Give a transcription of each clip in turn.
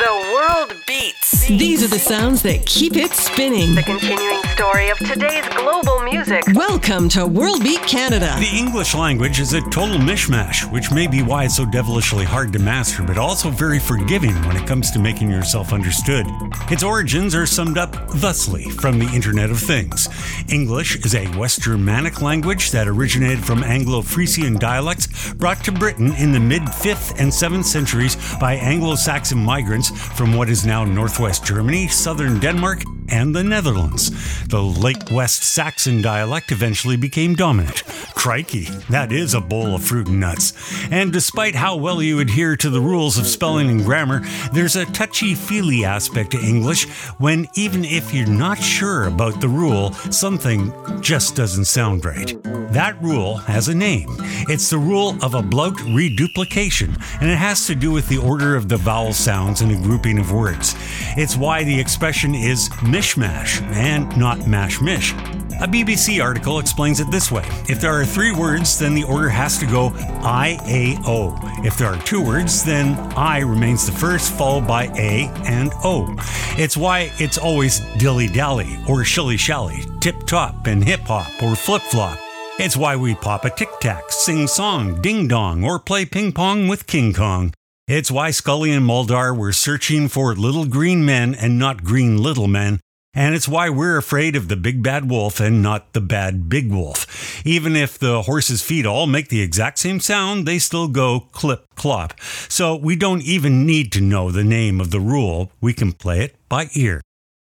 The world beats. These are the sounds that keep it spinning. The continuing story of today's global music. Welcome to World Beat Canada. The English language is a total mishmash, which may be why it's so devilishly hard to master, but also very forgiving when it comes to making yourself understood. Its origins are summed up thusly from the Internet of Things. English is a West Germanic language that originated from Anglo Frisian dialects brought to Britain in the mid 5th and 7th centuries by Anglo Saxon migrants from what is now northwest Germany, southern Denmark, and the Netherlands. The Late West Saxon dialect eventually became dominant. Crikey, that is a bowl of fruit and nuts. And despite how well you adhere to the rules of spelling and grammar, there's a touchy feely aspect to English when, even if you're not sure about the rule, something just doesn't sound right. That rule has a name. It's the rule of ablaut reduplication, and it has to do with the order of the vowel sounds in a grouping of words. It's why the expression is mishmash and not mash mish. A BBC article explains it this way If there are three words, then the order has to go I, A, O. If there are two words, then I remains the first, followed by A and O. It's why it's always dilly dally or shilly shally, tip top and hip hop or flip flop. It's why we pop a tic tac, sing song, ding dong, or play ping pong with King Kong. It's why Scully and Mulder were searching for little green men and not green little men. And it's why we're afraid of the big bad wolf and not the bad big wolf. Even if the horse's feet all make the exact same sound, they still go clip clop. So we don't even need to know the name of the rule. We can play it by ear.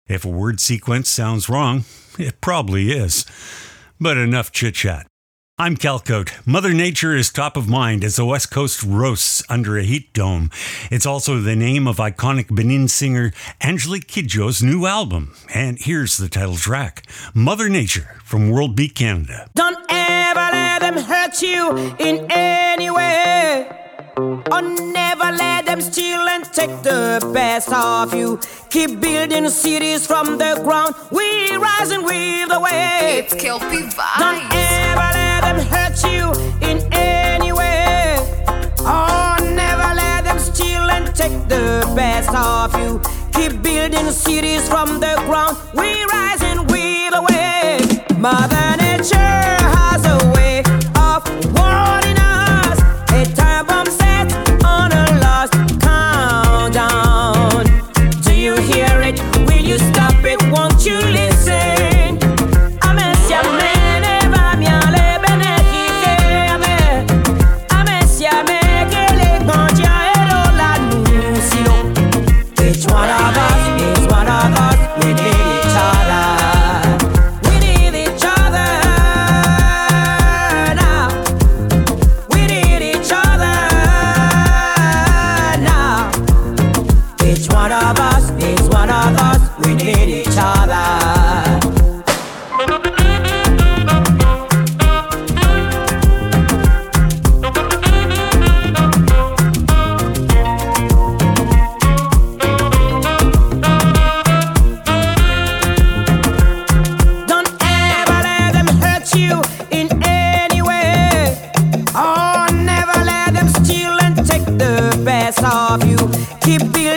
If a word sequence sounds wrong, it probably is. But enough chit chat. I'm Cal Cote. Mother Nature is top of mind as the West Coast roasts under a heat dome. It's also the name of iconic Benin singer Angelique Kidjo's new album. And here's the title track Mother Nature from World Beat Canada. Don't ever let them hurt you in any way. Or never let them steal and take the best of you. Keep building cities from the ground. We rise and weave the way. It's Kelpie Don't Vibes. ever let them hurt you in any way. Oh, never let them steal and take the best of you. Keep building cities from the ground. We rise and weave the way. Mother Nature of you. Keep building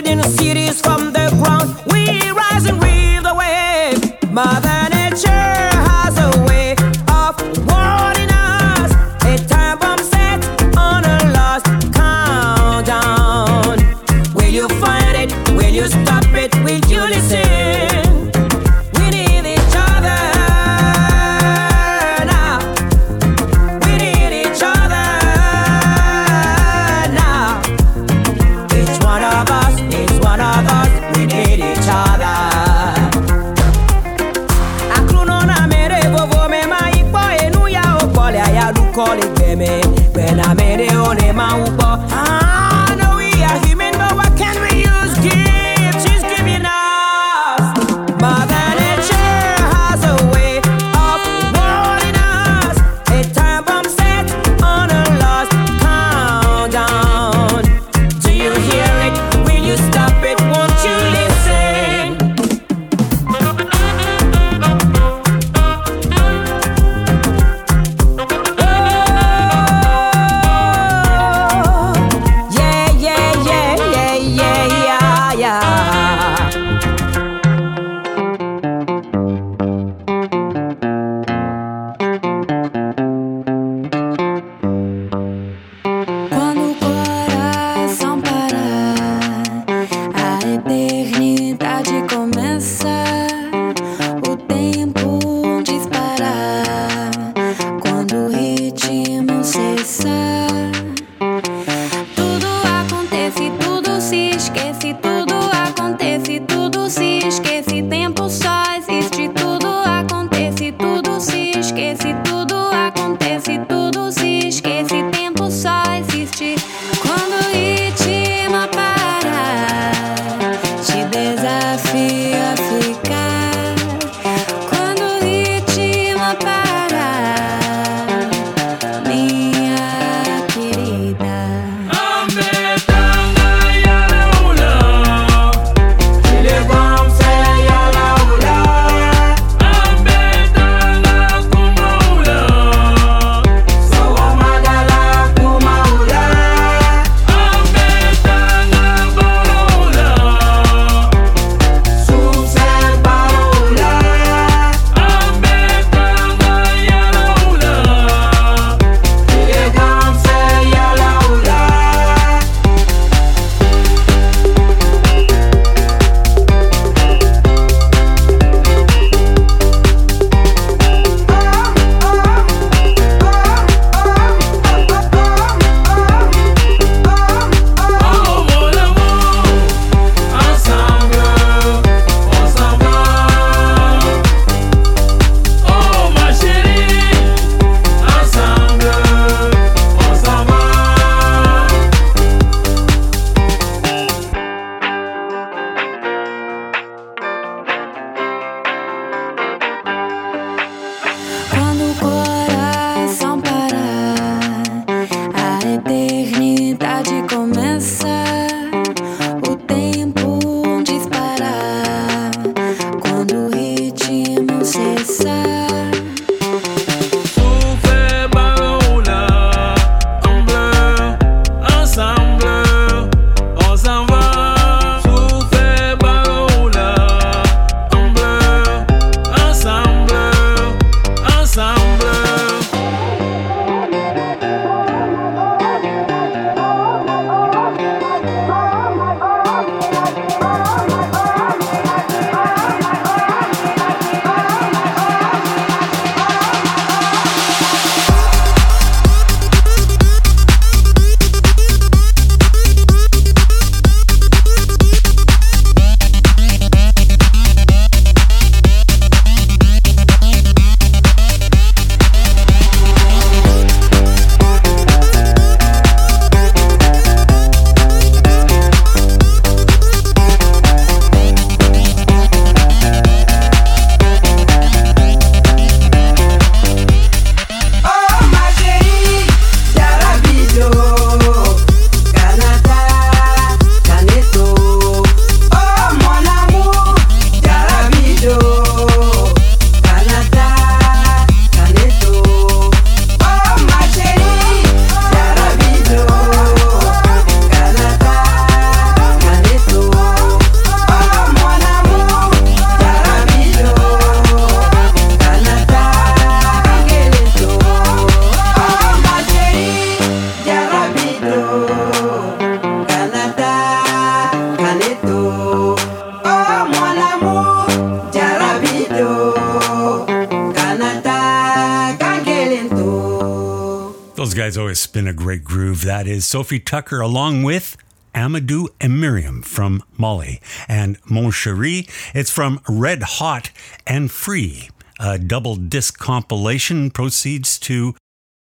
That is Sofi Tuker along with Amadou and Mariam from Mali. And Mon Cheri, it's from Red Hot and Free. A double disc compilation proceeds to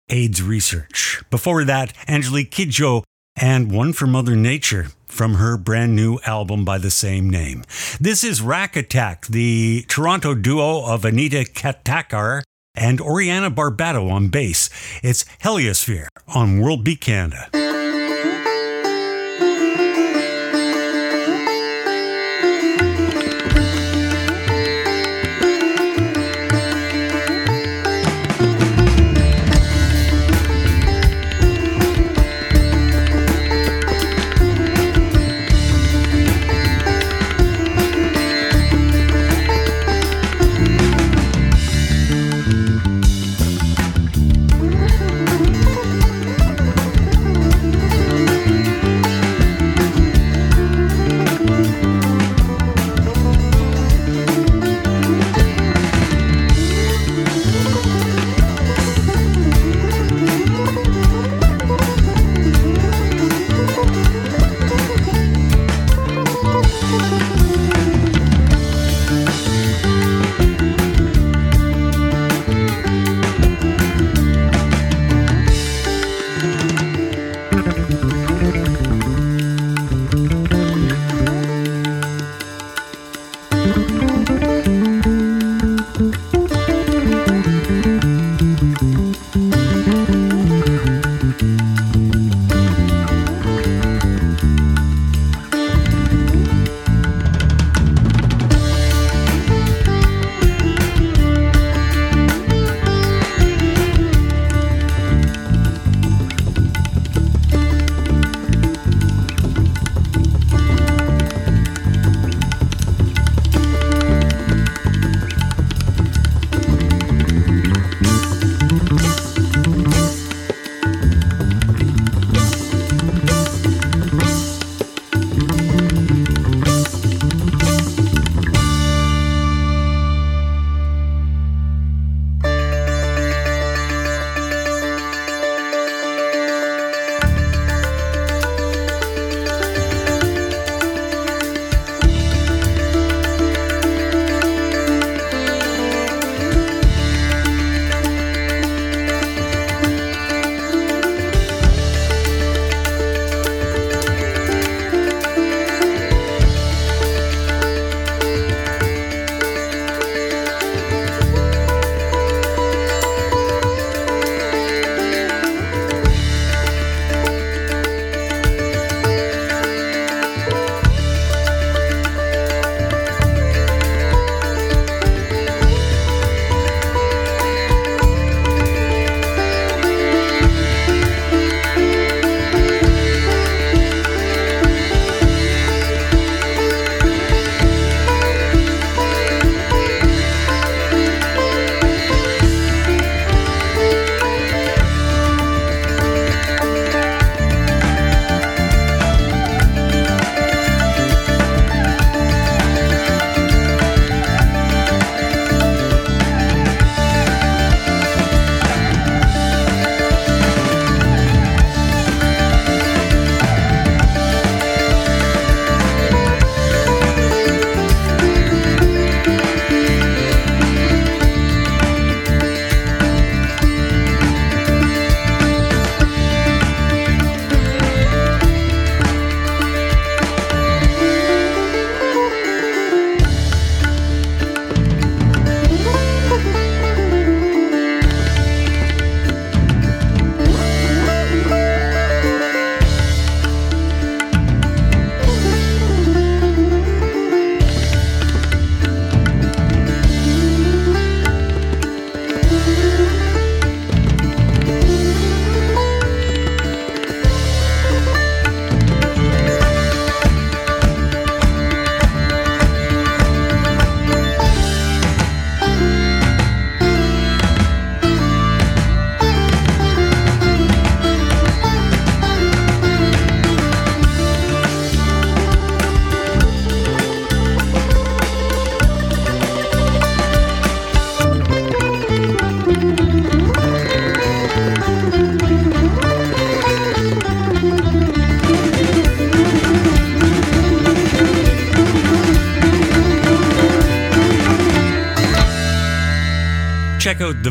AIDS research. Before that, Angelique Kidjo and One for Mother Nature from her brand new album by the same name. This is Rakkatak, the Toronto duo of Anita Katakkar and Oriana Barbato on bass. It's Heliosphere on World Beat Canada.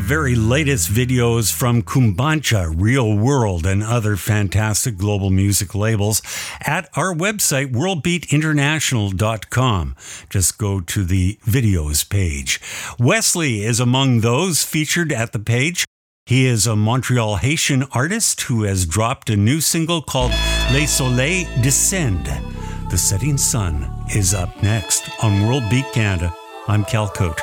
very latest videos from Cumbancha, Real World, and other fantastic global music labels at our website, worldbeatinternational.com. Just go to the videos page. Wesli is among those featured at the page. He is a Montreal Haitian artist who has dropped a new single called Les Soleils Descend. The setting sun is up next on World Beat Canada. I'm Cal Cote.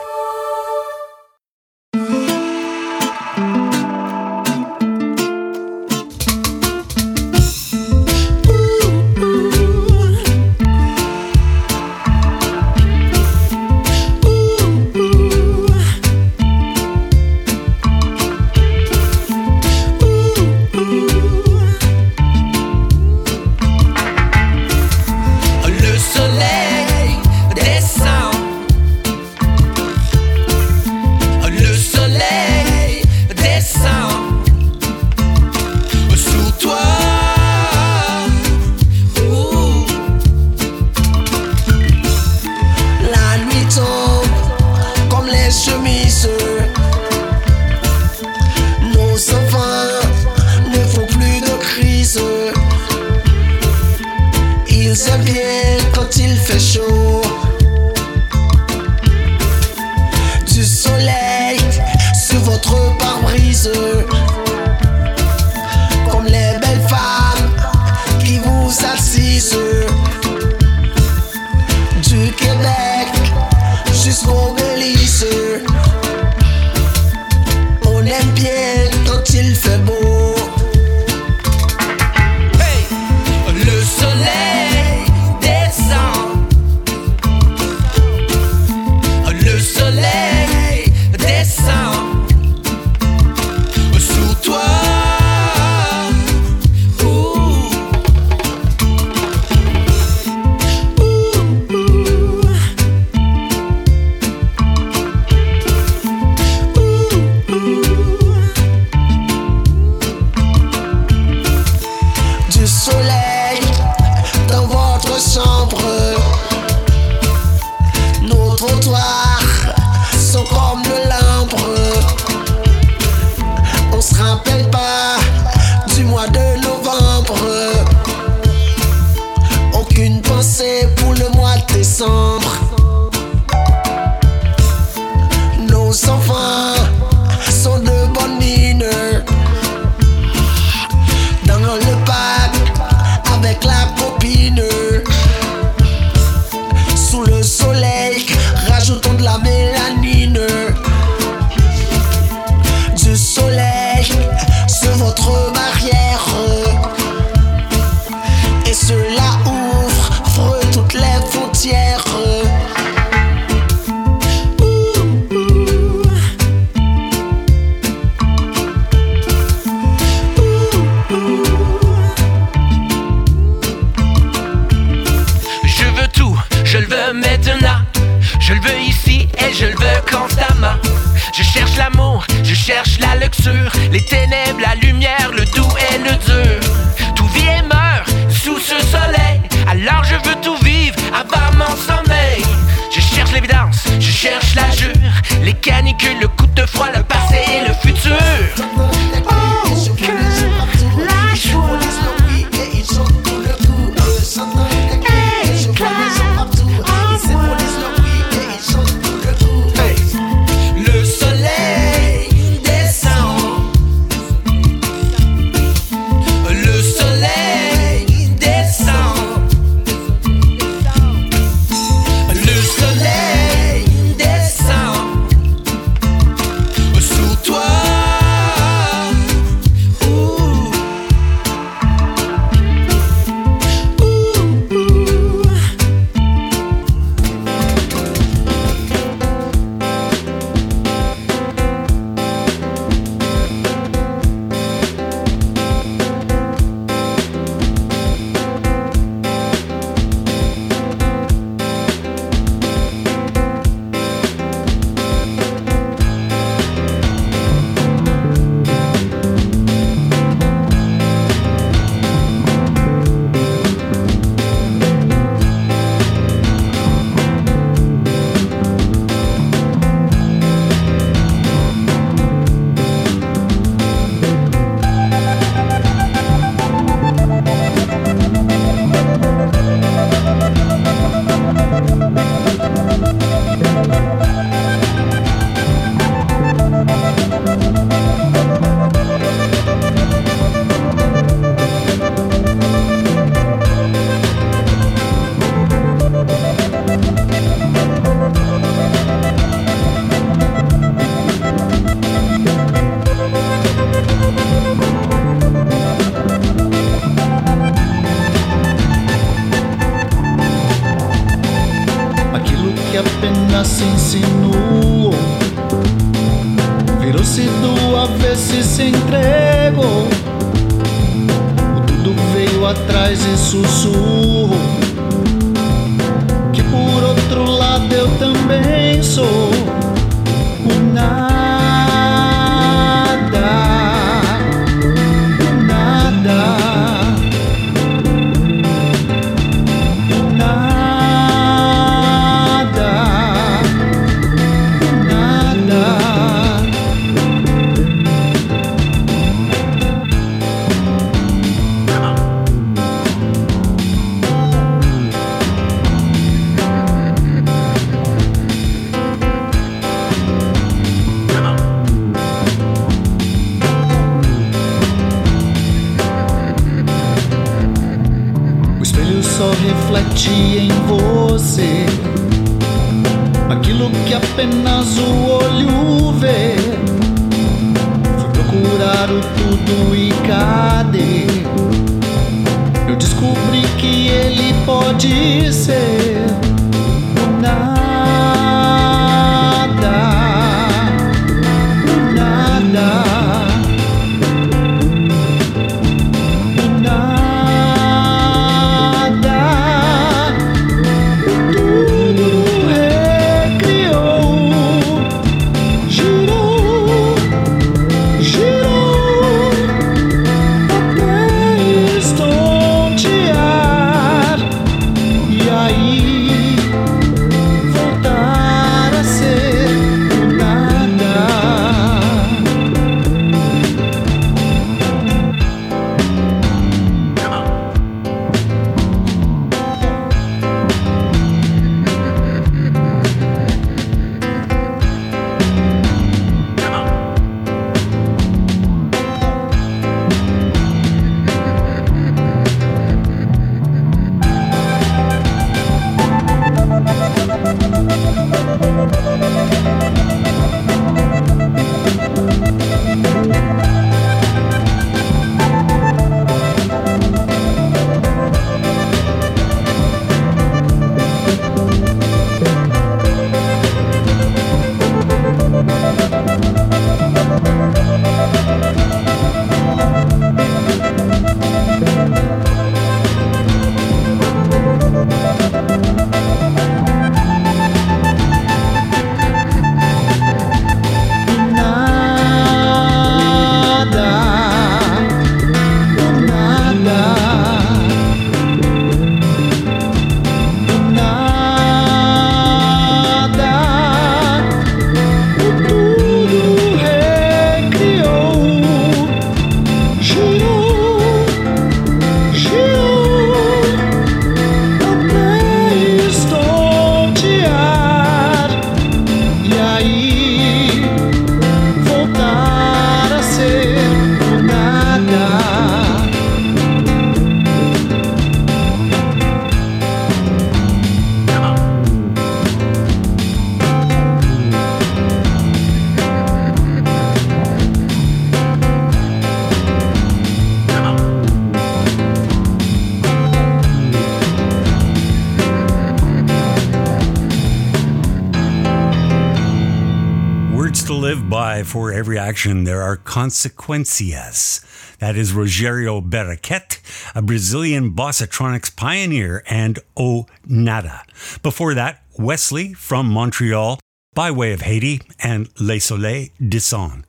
There are consequencias. That is Rogerio Baraquet, a Brazilian bossatronics pioneer, and O Nada. Before that, Wesli from Montreal, by way of Haiti, and Le Soleil descend.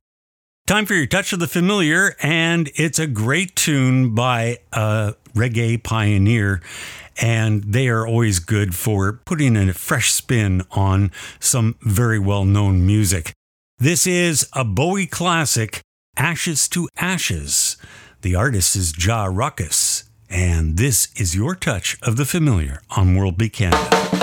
Time for your touch of the familiar, and it's a great tune by a reggae pioneer. And they are always good for putting a fresh spin on some very well known music. This is a Bowie classic, Ashes to Ashes. The artist is Jahrukus, and this is your touch of the familiar on World Beat Canada.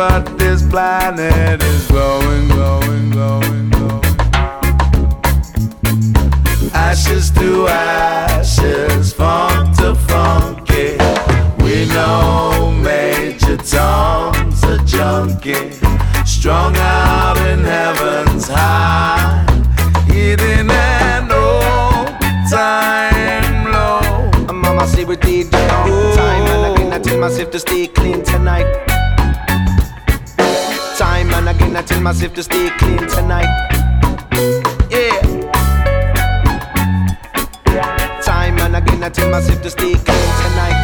But this planet is growing, growing, growing, growing. Ashes to ashes, funk to funky. We know Major Tom's a junkie, strung out in heaven's high, hidden an old time low. Mama say we DJ on time and I tell myself to stay clean tonight. Again I tell myself to stay clean tonight. Yeah. Time and again I tell myself to stay clean tonight.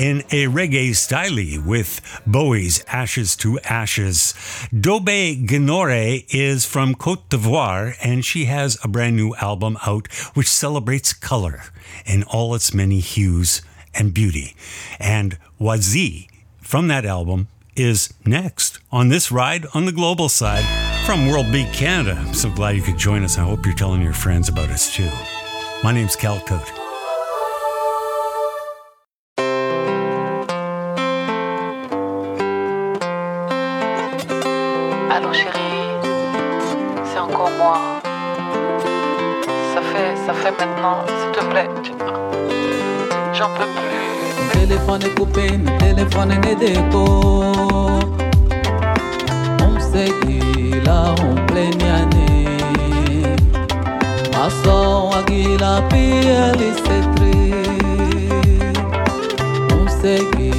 In a reggae style with Bowie's Ashes to Ashes. Dobet Gnahore is from Cote d'Ivoire and she has a brand new album out which celebrates color in all its many hues and beauty. And Wazii from that album is next on this ride on the global side from World Beat Canada. I'm so glad you could join us. I hope you're telling your friends about us too. My name's Cal Cote. Allô chérie, c'est encore moi. Ça fait, ça fait maintenant, s'il te plaît, j'en peux plus. Téléphone est coupé, mais téléphone est déco. On sait qu'il a en pleine année. Ma soeur a qu'il a. On sait qu'il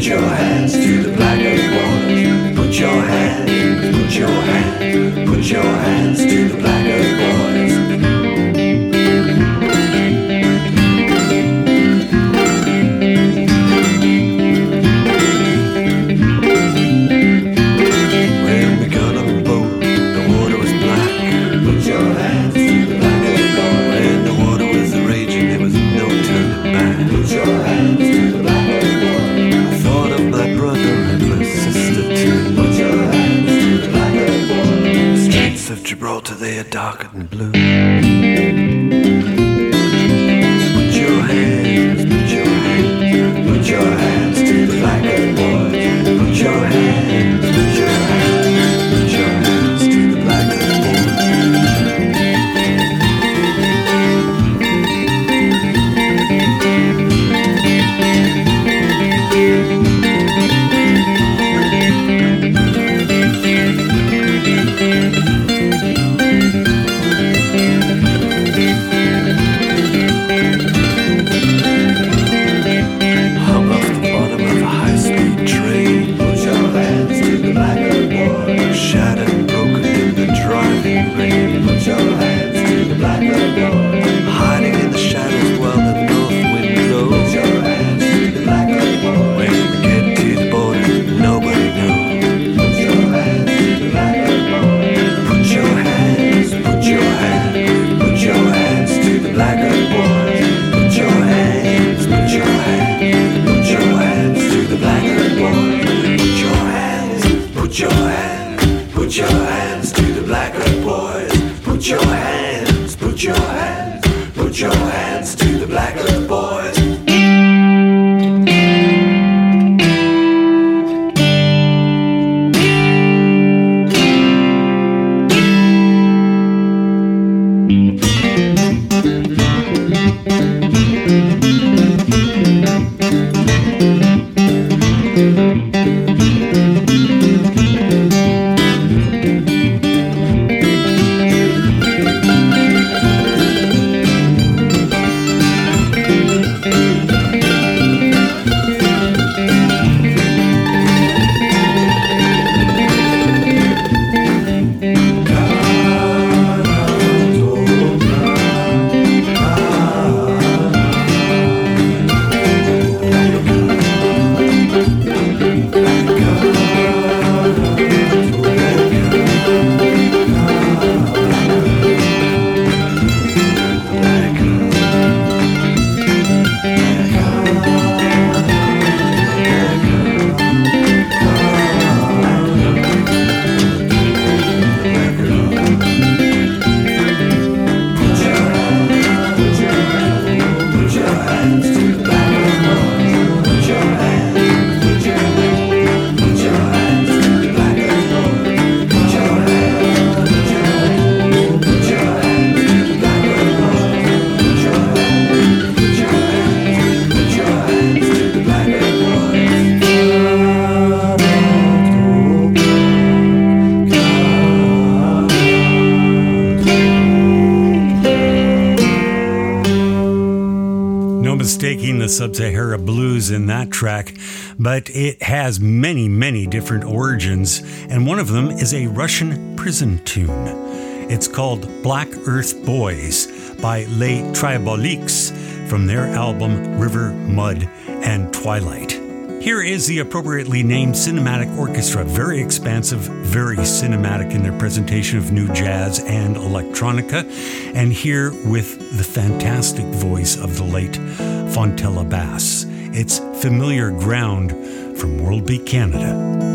Put your hands to the black water. Put your hands. put your hands. put your hands to the black hands to the blacker boys. Put your hands, put your hands, put your hands. Sub Sahara blues in that track, but it has many, many different origins, and one of them is a Russian prison tune. It's called Black Earth Boys by Les Triaboliques from their album River, Mud, and Twilight. Here is the appropriately named Cinematic Orchestra, very expansive, very cinematic in their presentation of new jazz and electronica, and here with the fantastic voice of the late Fontella Bass. It's familiar ground from World Beat Canada.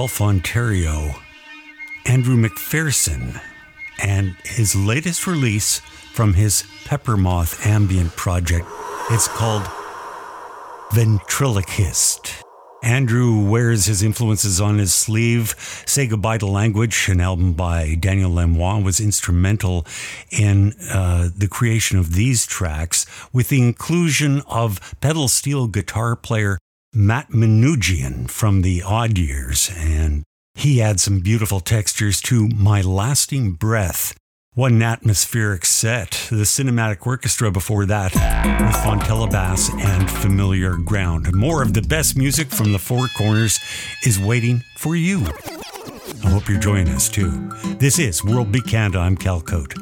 Guelph, Ontario, Andrew McPherson, and his latest release from his Peppermoth ambient project. It's called Ventriloquist. Andrew wears his influences on his sleeve. Say Goodbye to Language, an album by Daniel Lanois, was instrumental in uh, the creation of these tracks with the inclusion of pedal steel guitar player Matt Manoogian from the Odd Years, and he adds some beautiful textures to My Lasting Breath. What an atmospheric set. The Cinematic Orchestra before that with Fontella Bass and Familiar Ground. More of the best music from the Four Corners is waiting for you. I hope you're joining us too. This is World Beat Canada. I'm Cal Cote.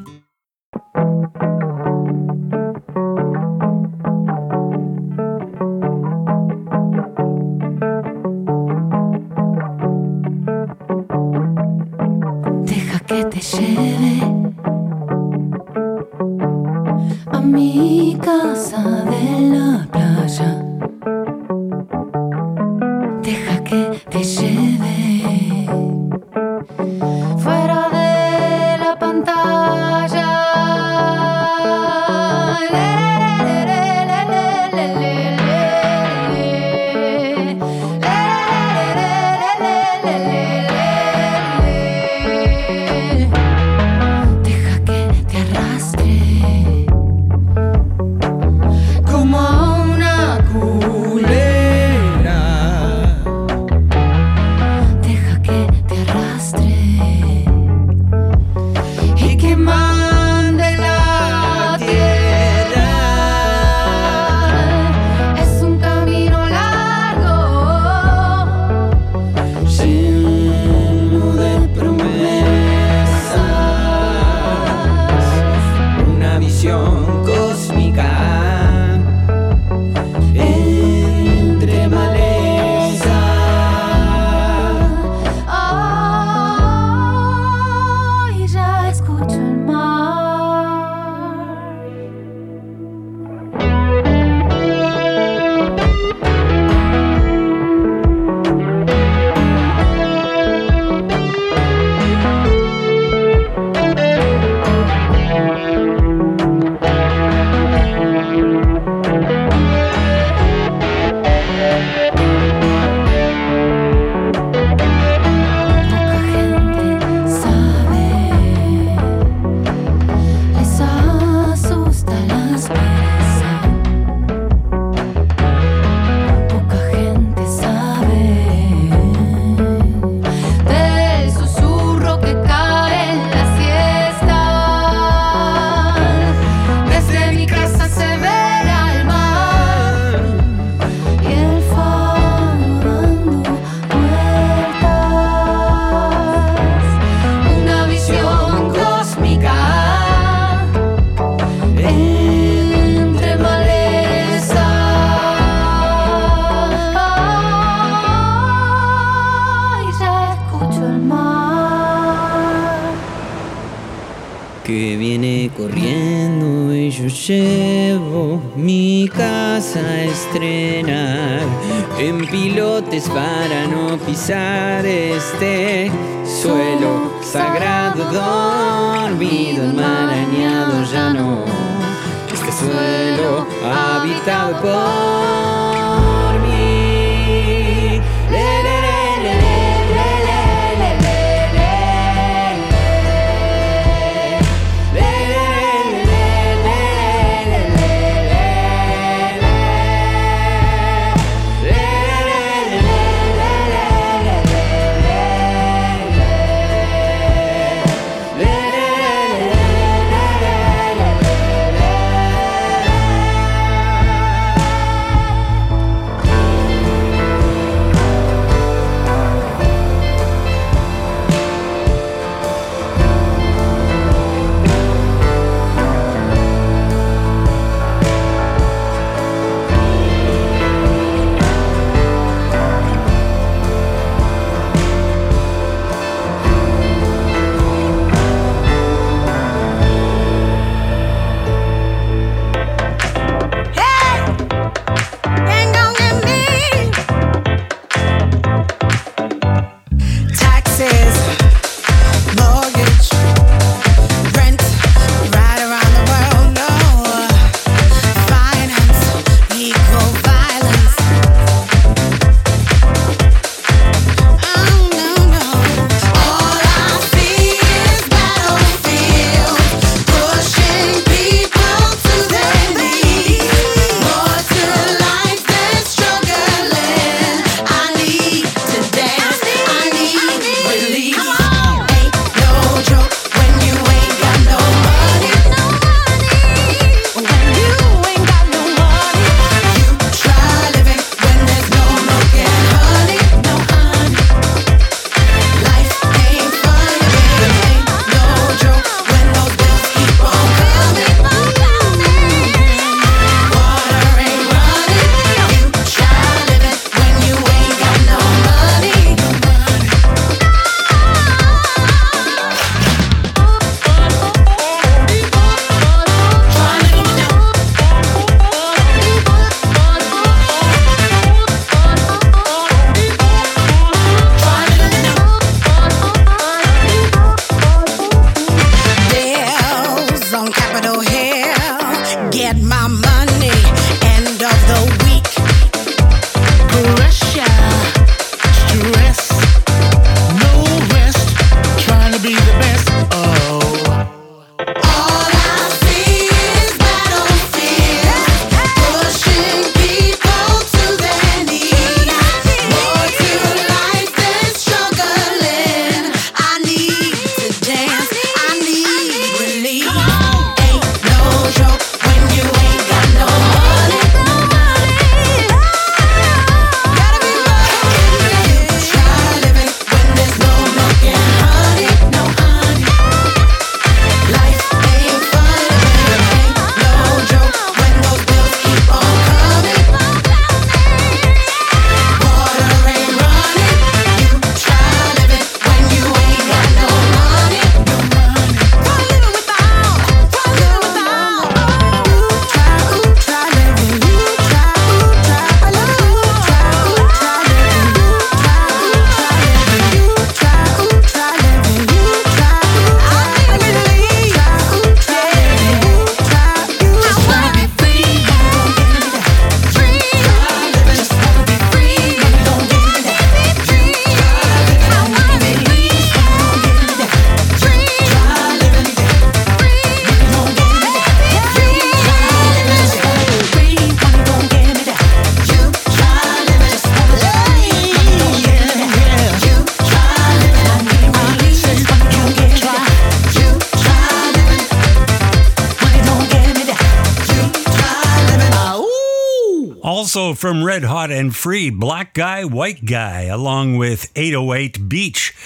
Also from Red Hot and Free, Black Guy, White Guy, along with 808 Beach.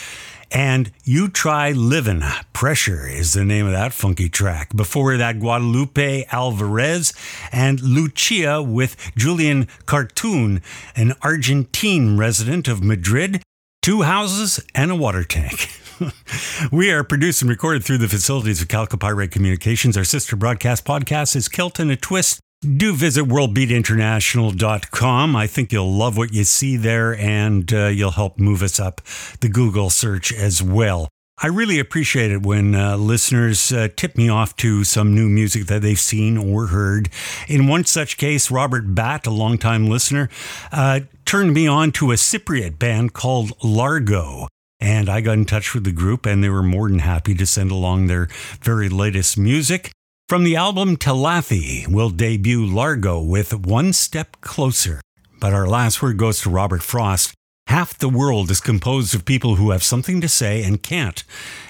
And You Try Livin'. Pressure is the name of that funky track. Before that, Guadalupe Alvarez and Luchia with Julian Cartoon, an Argentine resident of Madrid. Two houses and a water tank. we are produced and recorded through the facilities of Calcopyrate Communications. Our sister broadcast podcast is Kelton a Twist. Do visit worldbeatinternational.com. I think you'll love what you see there and uh, you'll help move us up the Google search as well. I really appreciate it when uh, listeners uh, tip me off to some new music that they've seen or heard. In one such case, Robert Batt, a longtime listener, uh, turned me on to a Cypriot band called Largo. And I got in touch with the group, and they were more than happy to send along their very latest music. From the album Telethi, we'll debut Largo with One Step Closer. But our last word goes to Robert Frost. Half the world is composed of people who have something to say and can't,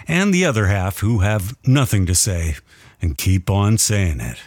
and the other half who have nothing to say and keep on saying it.